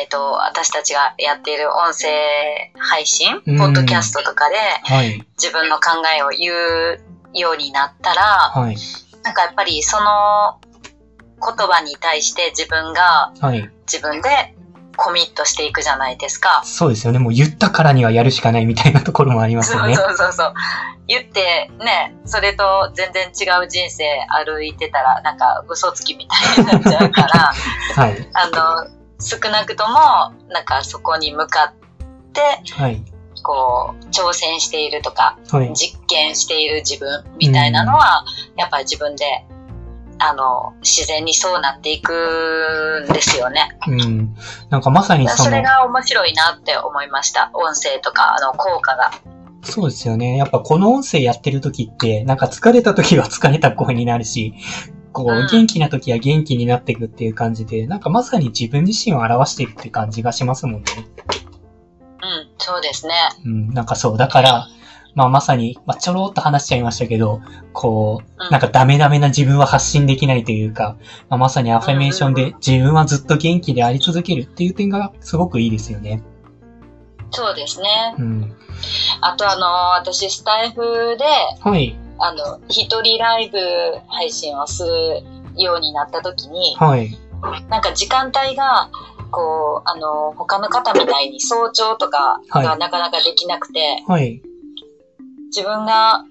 えっ、と、私たちがやっている音声配信、うんポッドキャストとかではい。自分の考えを言うようになったら、はい。なんかやっぱりその言葉に対して自分がはい。自分でコミットしていくじゃないですか。そうですよね。もう言ったからにはやるしかないみたいなところもありますよね。そうそうそう。言ってね、それと全然違う人生歩いてたら、なんか嘘つきみたいになっちゃうから、はい。あの、少なくとも、なんかそこに向かって、はい。こう、挑戦しているとか、はい。実験している自分みたいなのは、やっぱり自分で、あの、自然にそうなっていくんですよね。うん。なんかまさにそのそれ、が面白いなって思いました。音声とか、あの、効果が。そうですよね。やっぱこの音声やってる時って、なんか疲れた時は疲れた声になるし、こう元気な時は元気になっていくっていう感じで、なんかまさに自分自身を表していくって感じがしますもんね。うん、そうですね。うん、なんかそう。だから、まあまさに、まあちょろっと話しちゃいましたけど、こう、うんなんかダメダメな自分は発信できないというか、まあ、まさにアファメーションで自分はずっと元気であり続けるっていう点がすごくいいですよね。そうですね。うん。あとあの、私スタイフで、はい。あの、一人ライブ配信をするようになった時に、はい。なんか時間帯が、こう、あの、他の方みたいに早朝とかがなかなかできなくて、はい。自分が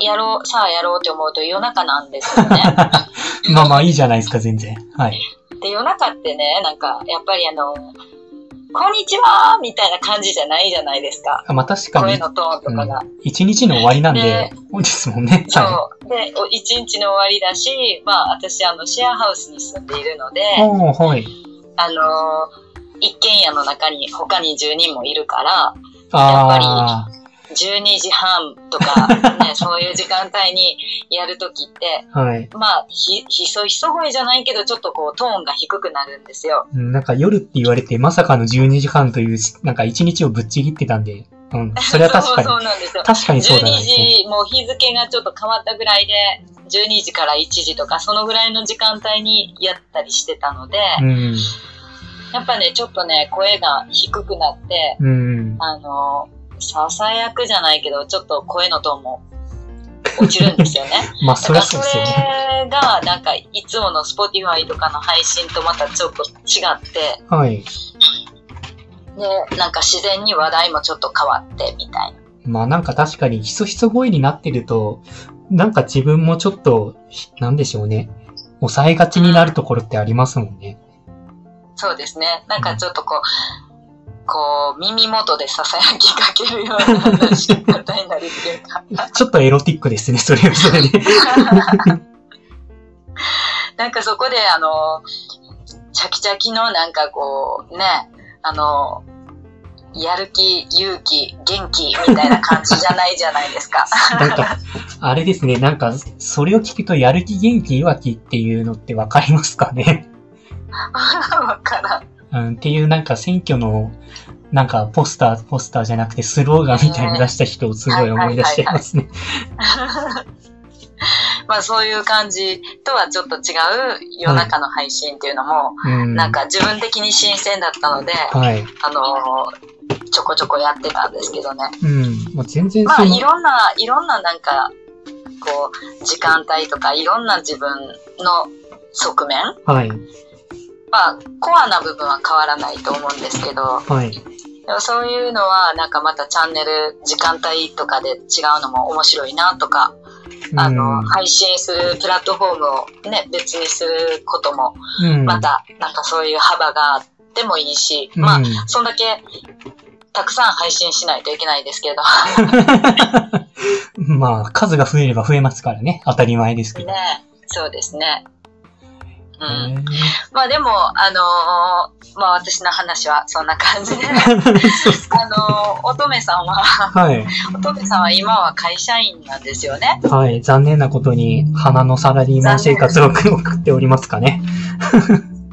やろう、さあやろうって思うと夜中なんですよね。まあまあいいじゃないですか、全然。はい。で、夜中ってね、なんか、やっぱりあの、こんにちはみたいな感じじゃないじゃないですか。あまあ確かに、声のトーンとかが。うん一日の終わりなんでで、そうですもんね。はそう。で、お一日の終わりだし、まあ私あの、シェアハウスに住んでいるので、はい。あの一軒家の中に他に住人もいるから、やっぱりあ12時半とか、ね、そういう時間帯にやるときって、あ、はい。まあ、ひ、ひそひそ声じゃないけど、ちょっとこう、トーンが低くなるんですよ。うんなんか夜って言われて、まさかの12時半という、なんか一日をぶっちぎってたんで、うん。それは確か そうに。そうなんですよ。確かにそうだ12ね。時、もう日付がちょっと変わったぐらいで、12時から1時とか、そのぐらいの時間帯にやったりしてたので、うん。やっぱね、ちょっとね、声が低くなって、うん。あの、ささやくじゃないけど、ちょっと声のトーンも落ちるんですよね。まあそりゃだからそうそですよね。れが、なんか、いつもの Spotify とかの配信とまたちょっと違って、はい。で、なんか自然に話題もちょっと変わって、みたいな。まあなんか確かにひそひそ声になってると、なんか自分もちょっと、なんでしょうね。抑えがちになるところってありますもんね。そうですね。なんかちょっとこう、こう、耳元でささやきかけるような話し方になるっていうか。ちょっとエロティックですね、それはそれで。なんかそこで、あの、チャキチャキのなんかこう、ね、あの、やる気、勇気、元気みたいな感じじゃないじゃないですか。なんか、あれですね、なんか、それを聞くと、やる気元気弱気っていうのってわかりますかね？わからん。うん、っていうなんか選挙の、なんかポスター、ポスターじゃなくてスローガンみたいなの出した人をすごい思い出しちゃいますね。まあそういう感じとはちょっと違う夜中の配信っていうのも、うん。なんか自分的に新鮮だったので、はい。あのちょこちょこやってたんですけどね。うん。もう全然まあいろんな、いろんななんか、こう、時間帯とかいろんな自分の側面はい。まあ、コアな部分は変わらないと思うんですけど、はい。でもそういうのはなんかまたチャンネル、時間帯とかで違うのも面白いなとか、あの、うん配信するプラットフォームをね、別にすることも、うん。また、なんかそういう幅があってもいいし、うんまあ、そんだけ、たくさん配信しないといけないですけど、まあ、数が増えれば増えますからね。当たり前ですけど。ね、そうですね。まあでも、あのーまあ私の話はそんな感じで、あのー乙女さんは、はい。乙女さんは今は会社員なんですよね。はい。残念なことに、花のサラリーマン生活を送っておりますかね。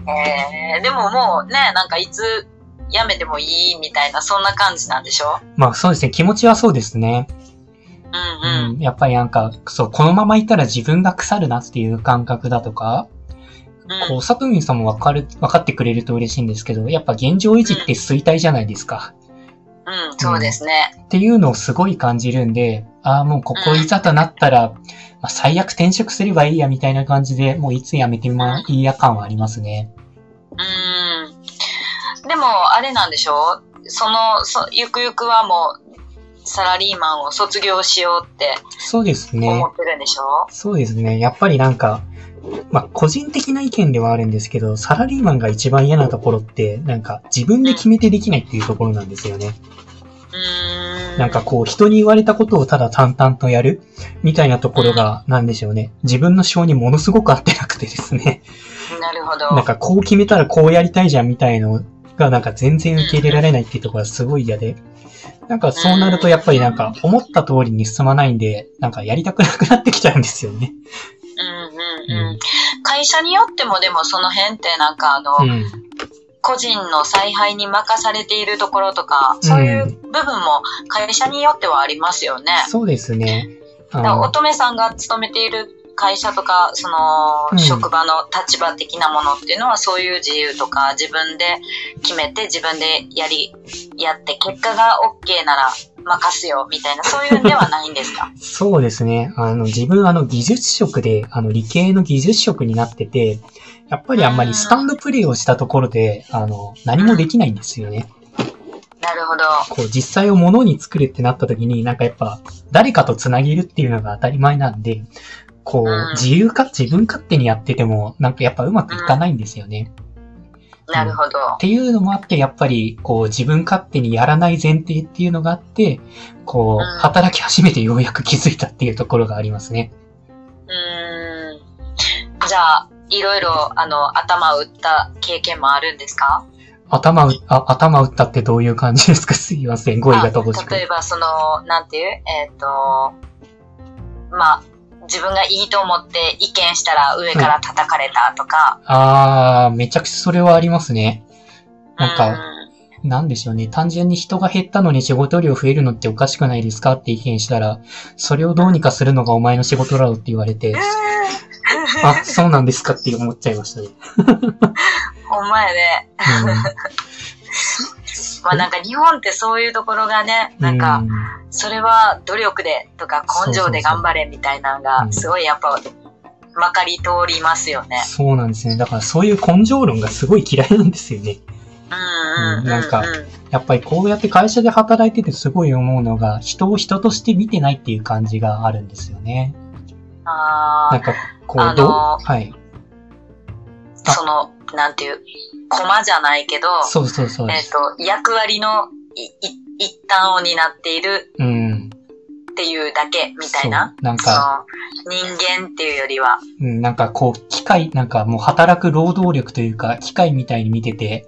えー、でももうね、なんかいつ辞めてもいいみたいな、そんな感じなんでしょ？まあそうですね。気持ちはそうですね。うんうん。うん。やっぱりなんか、そう、このままいたら自分が腐るなっていう感覚だとか、こう、サトミンさんもわかる、わかってくれると嬉しいんですけど、やっぱ現状維持って衰退じゃないですか。うん、そうですね。っていうのをすごい感じるんで、ああ、もうここいざとなったら、まあ、最悪転職すればいいやみたいな感じで、もういつ辞めてもいいや感はありますね。うん。でも、あれなんでしょその、そゆくゆくはもう、サラリーマンを卒業しようってそうですね思。ってるんでしょ、そうですね。やっぱりなんか、まあ、個人的な意見ではあるんですけど、サラリーマンが一番嫌なところって、なんか自分で決めてできないっていうところなんですよね。うーん。なんかこう、人に言われたことをただ淡々とやるみたいなところが、なんでしょうね。自分の性にものすごく合ってなくてですね。なるほど。なんかこう決めたらこうやりたいじゃんみたいのが、なんか全然受け入れられないっていうところがすごい嫌で。なんかそうなるとやっぱりなんか思った通りに進まないんで、なんかやりたくなくなってきちゃうんですよね。うんうんうん。会社によってもでもその辺ってなんかあの、うん。個人の采配に任されているところとか、そういう部分も会社によってはありますよね。そうですね。あだからの乙女さんが勤めている会社とか、その、うん職場の立場的なものっていうのはそういう自由とか自分で決めて自分でやり、やって結果が OK なら任すよみたいなそういうんではないんですか？そうですね。あの、自分あの技術職で、あの理系の技術職になってて、やっぱりあんまりスタンドプレイをしたところで、あの、何もできないんですよね。なるほど。こう、実際を物に作るってなった時に、なんかやっぱ、誰かと繋げるっていうのが当たり前なんで、こうんう、自由か、自分勝手にやってても、なんかやっぱうまくいかないんですよね。なるほど。っていうのもあって、やっぱり、こう、自分勝手にやらない前提っていうのがあって、こうんう、働き始めてようやく気づいたっていうところがありますね。うーん。じゃあ、いろいろ、あの、頭を打った経験もあるんですか？頭う、あ、頭打ったってどういう感じですか？すいません。語彙が乏しく。あ例えば、その、なんていう？えっ、と、まあ、自分がいいと思って意見したら上から叩かれたとか。あー、めちゃくちゃそれはありますね。なんうか、んなんでしょうね。単純に人が減ったのに仕事量増えるのっておかしくないですかって意見したら、それをどうにかするのがお前の仕事だろうって言われて、あ、そうなんですかって思っちゃいましたね。ほんまやね。まあなんか日本ってそういうところがね、なんか、それは努力でとか根性で頑張れみたいなのが、うんすごいやっぱ、まかり通りますよね。そうなんですね。だからそういう根性論がすごい嫌いなんですよね。うん。なんかやっぱりこうやって会社で働いててすごい思うのが、人を人として見てないっていう感じがあるんですよね。あなんか、こう、あのーどうはい。あ、その、なんていう、コマじゃないけど、そうそうそうでえっ、す。と、役割のいい一端を担っているうん。っていうだけみたいな。そうなんそか、の人間っていうよりは。うん、なんかこう、機械、なんかもう働く労働力というか、機械みたいに見てて、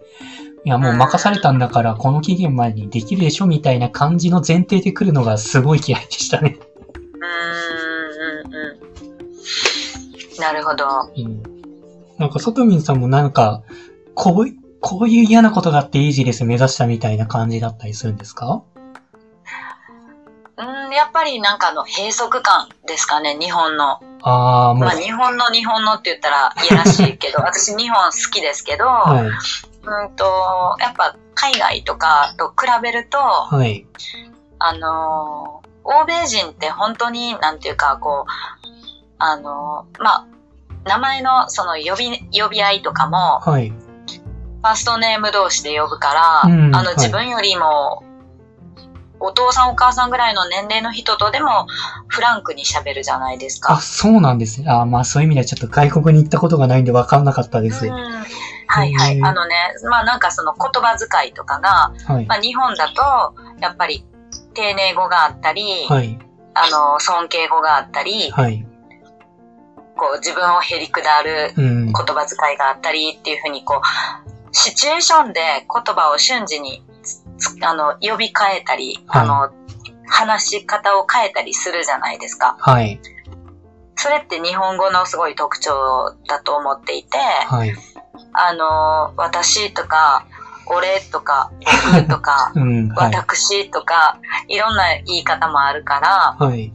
いやもう任されたんだから、この期限までにできるでしょみたいな感じの前提で来るのがすごい嫌いでしたね。うーん、うん、うん。なるほど。うん。なんか、ソトミンさんもなんか、こうい、こういう嫌なことがあってイージーレス目指したみたいな感じだったりするんですか？うん、やっぱりなんかあの閉塞感ですかね、日本の。ああ、もう、まあ日本の日本のって言ったらいやらしいけど、私日本好きですけど、はい、うんと、やっぱ海外とかと比べると、はい、あのー、欧米人って本当に、なんていうか、こう、あのー、まあ、名前のその呼び、呼び合いとかも、はい、ファーストネーム同士で呼ぶから、あのうんはい自分よりも、お父さんお母さんぐらいの年齢の人とでもフランクに喋るじゃないですあ、か。そうなんですね。あーまあそういう意味ではちょっと外国に行ったことがないんで分かんなかったです。うん、はいはい。あのね、まあなんかその言葉遣いとかが、はいま、あ日本だと、やっぱり丁寧語があったり、はい、あの、尊敬語があったり、はい、こう自分をへりくだるうん言、葉遣いがあったりっていうふうにこう、シチュエーションで言葉を瞬時にあの呼び替えたり、はい。あの、話し方を変えたりするじゃないですか。はい、それって日本語のすごい特徴だと思っていて、はい、あの、私とか、俺とか、僕とか、うん、はい、私とか、いろんな言い方もあるから、はい、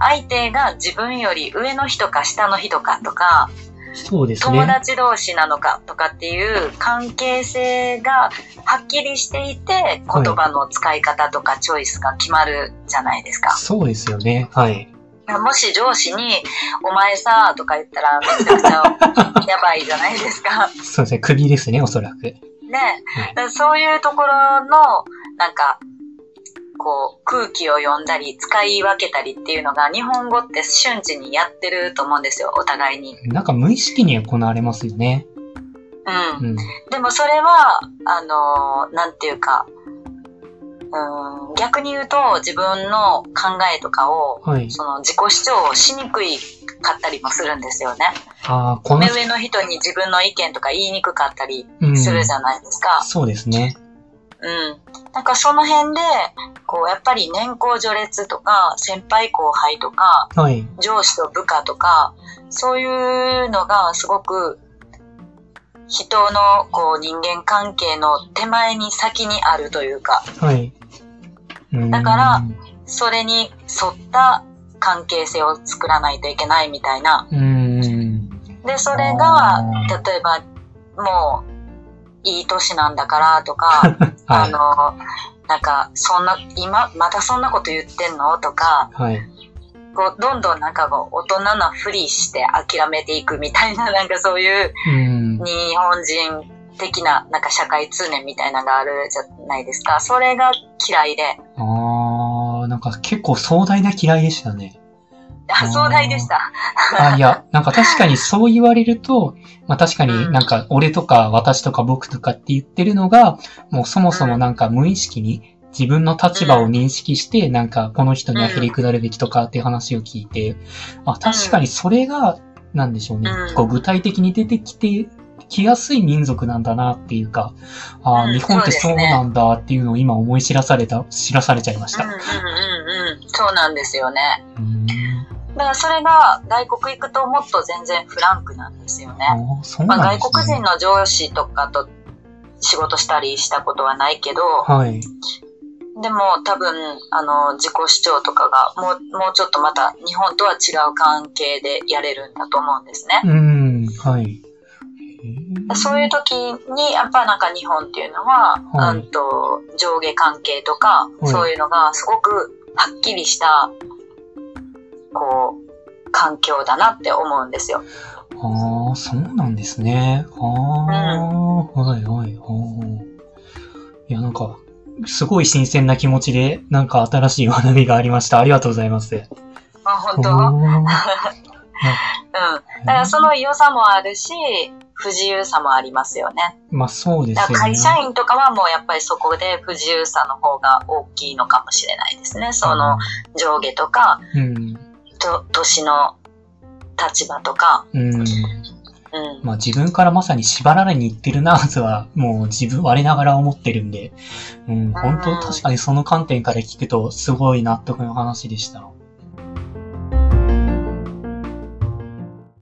相手が自分より上の人か下の人かとか、そうです友ね。達同士なのかとかっていう関係性がはっきりしていて、言葉の使い方とかチョイスが決まるじゃないですか。そうですよね。はい。もし上司に、お前さ、とか言ったらめちゃくちゃやばいじゃないですか。そうですね。首ですね、おそらく。ね。だからそういうところの、なんか、こう、空気を読んだり、使い分けたりっていうのが、日本語って瞬時にやってると思うんですよ、お互いに。なんか無意識に行われますよね。うん。うん。でもそれは、あのーなんていうか、うん、逆に言うと自分の考えとかを、はい。その自己主張をしにくいかったりもするんですよね。ああ、この目、上の人に自分の意見とか言いにくかったりうん。するじゃないですか。そうですね。うん。なんかその辺で、こう、やっぱり年功序列とか、先輩後輩とか、はい。上司と部下とか、そういうのがすごく、人のこう人間関係の手前に先にあるというか、はい。うんだから、それに沿った関係性を作らないといけないみたいな。で、それが例えば、もう、いい年なんだからとか、あはの、なんか、そんな、今、またそんなこと言ってんのとか、い。はい。こう、どんどんなんかこう、大人なふりして諦めていくみたいな、なんかそういううん。日本人的な、なんか社会通念みたいなのがあるじゃないですか。それが嫌いで、ああ、なんか結構壮大な嫌いでしたね。あ壮大でした。あ、いや、なんか確かにそう言われると、まあ確かになんか俺とか私とか僕とかって言ってるのが、もうそもそもなんか無意識に自分の立場を認識して、なんかこの人には振り下るべきとかっていう話を聞いて、あ、確かにそれが、なんでしょうねう。んこう具体的に出てきて、きやすい民族なんだなっていうか、あうん日本ってそうなんだっていうのを今思い知らされた、知らされちゃいました。うんうんうんうん。そうなんですよね。うんだからそれが外国行くともっと全然フランクなんですよね。あーそうまあ。外国人の上司とかと仕事したりしたことはないけど、はい。でも多分、あの、自己主張とかがもう、もうちょっとまた日本とは違う関係でやれるんだと思うんですね。うん、はい。そういう時に、やっぱなんか日本っていうのは、はいうんと、上下関係とか、はいそういうのがすごくはっきりした、こう、環境だなって思うんですよ。ああ、そうなんですね。ああ、はいはい。あーいや、なんか、すごい新鮮な気持ちで、なんか新しい学びがありました。ありがとうございます。あ、本当？うん。だからその良さもあるし、不自由さもありますよね。まあそうですね。会社員とかはもうやっぱりそこで不自由さの方が大きいのかもしれないですね。その上下とか、うん。と年の立場とか。うん。うん。まあ自分からまさに縛られに行ってるなとは、もう自分、我ながら思ってるんで、うん、本当確かにその観点から聞くと、すごい納得の話でした。